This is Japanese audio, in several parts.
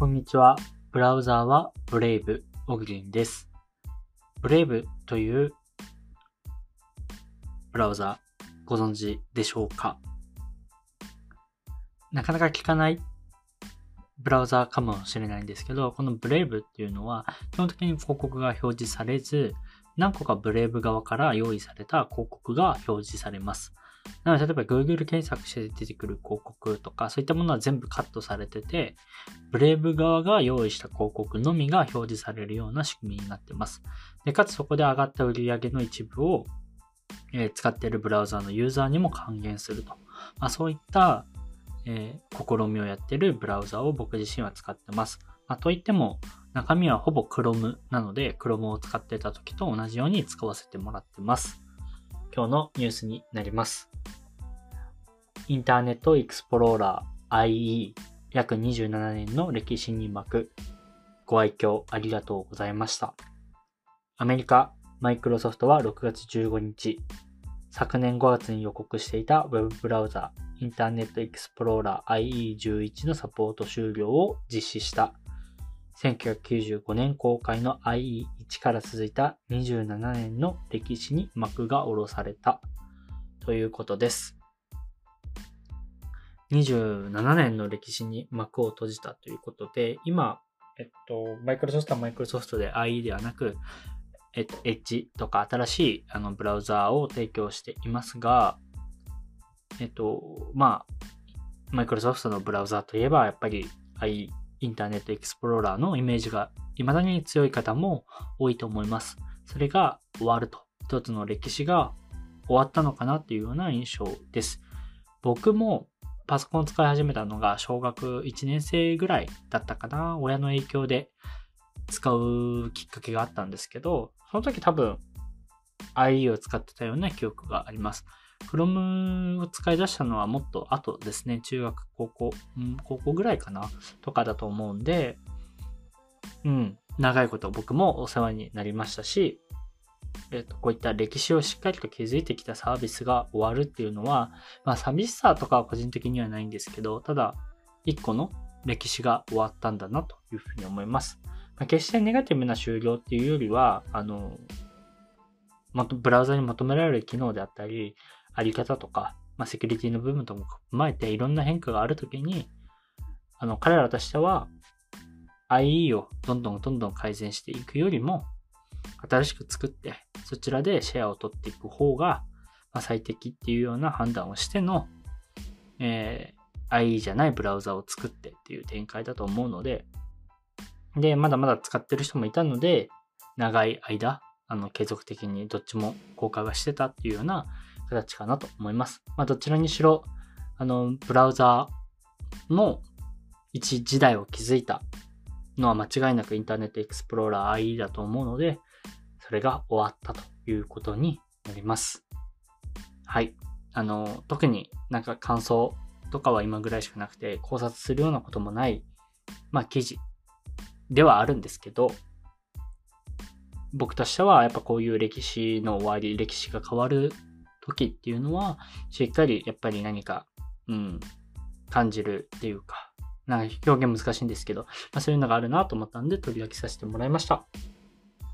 こんにちは。ブラウザーはブレイブ、オグリンです。ブレイブというブラウザーご存知でしょうか？なかなか聞かないブラウザーかもしれないんですけど、このブレイブっていうのは基本的に広告が表示されず、何個かブレイブ側から用意された広告が表示されます。なので、例えば Google 検索して出てくる広告とか、そういったものは全部カットされてて、ブレイブ側が用意した広告のみが表示されるような仕組みになってます。で、かつそこで上がった売り上げの一部を、えー使っているブラウザーのユーザーにも還元すると。まあ、そういった、えー試みをやっているブラウザーを僕自身は使ってます。まあ、といっても、中身はほぼ Chrome なので、Chrome を使ってた時と同じように使わせてもらってます。今日のニュースになります。インターネットエクスプローラー IE 約27年の歴史に巻くご愛嬌ありがとうございました。アメリカ、マイクロソフトは6月15日、昨年5月に予告していた Web ブラウザインターネットエクスプローラー IE11 のサポート終了を実施した。1995年公開の IE1 から続いた27年の歴史に幕が下ろされたということです。27年の歴史に幕を閉じたということで、今、えっと、マイクロソフトはマイクロソフトで IE ではなく、えっと、Edge とか新しいあのブラウザーを提供していますが、えっと、まあ、マイクロソフトのブラウザーといえば、やっぱり IE、インターネットエクスプローラーのイメージが未だに強い方も多いと思います。それが終わると。一つの歴史が終わったのかなっていうような印象です。僕もパソコンを使い始めたのが小学1年生ぐらいだったかな。親の影響で使うきっかけがあったんですけど、その時多分 IE を使ってたような記憶があります。Chrome を使い出したのはもっと後ですね。中学、高校、高校ぐらいかなとかだと思うんで、うん、長いこと僕もお世話になりましたし、えっと、こういった歴史をしっかりと築いてきたサービスが終わるっていうのは、まあ寂しさとかは個人的にはないんですけど、ただ、一個の歴史が終わったんだなというふうに思います。まあ、決してネガティブな終了っていうよりは、あの、もっとブラウザに求められる機能であったり、あり方とか、まあ、セキュリティの部分とも踏まえていろんな変化があるときに、あの、彼らとしては、IE をどんどんどんどん改善していくよりも、新しく作って、そちらでシェアを取っていく方が、ま、最適っていうような判断をしての、えー、IE じゃないブラウザを作ってっていう展開だと思うので、で、まだまだ使ってる人もいたので、長い間、あの、継続的にどっちも効果がしてたっていうような形かなと思います。まあ、どちらにしろ、あの、ブラウザの一時代を築いたのは間違いなくインターネットエクスプローラー IE だと思うので、それが終わったということになります。はい。あの、特になんか感想とかは今ぐらいしかなくて、考察するようなこともない、まあ記事ではあるんですけど、僕としてはやっぱこういう歴史の終わり、歴史が変わる時っていうのは、しっかりやっぱり何か、うん、感じるっていうか、なんか表現難しいんですけど、まあ、そういうのがあるなと思ったんで取り上げさせてもらいました。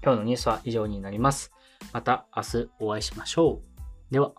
今日のニュースは以上になります。また明日お会いしましょう。では。